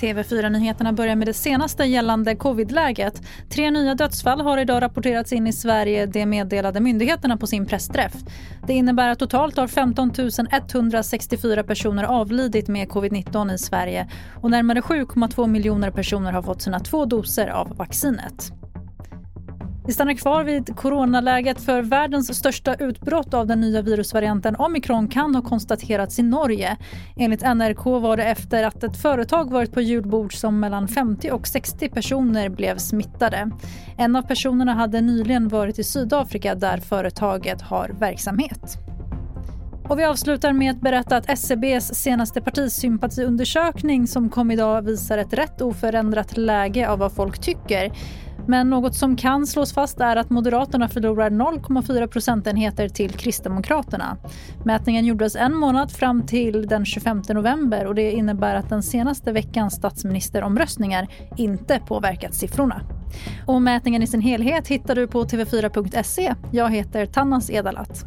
TV4-nyheterna börjar med det senaste gällande covidläget. Tre nya dödsfall har idag rapporterats in i Sverige, det meddelade myndigheterna på sin pressträff. Det innebär att totalt har 15 164 personer avlidit med covid-19 i Sverige och närmare 7,2 miljoner personer har fått sina två doser av vaccinet. Vi stannar kvar vid coronaläget för världens största utbrott av den nya virusvarianten omikron kan ha konstaterats i Norge. Enligt NRK var det efter att ett företag varit på julbord som mellan 50 och 60 personer blev smittade. En av personerna hade nyligen varit i Sydafrika där företaget har verksamhet. Och vi avslutar med att berätta att SCBs senaste partisympatiundersökning som kom idag visar ett rätt oförändrat läge av vad folk tycker. Men något som kan slås fast är att Moderaterna förlorar 0,4 procentenheter till Kristdemokraterna. Mätningen gjordes en månad fram till den 25 november och det innebär att den senaste veckans statsministeromröstningar inte påverkat siffrorna. Och mätningen i sin helhet hittar du på tv4.se. Jag heter Tannas Edalat.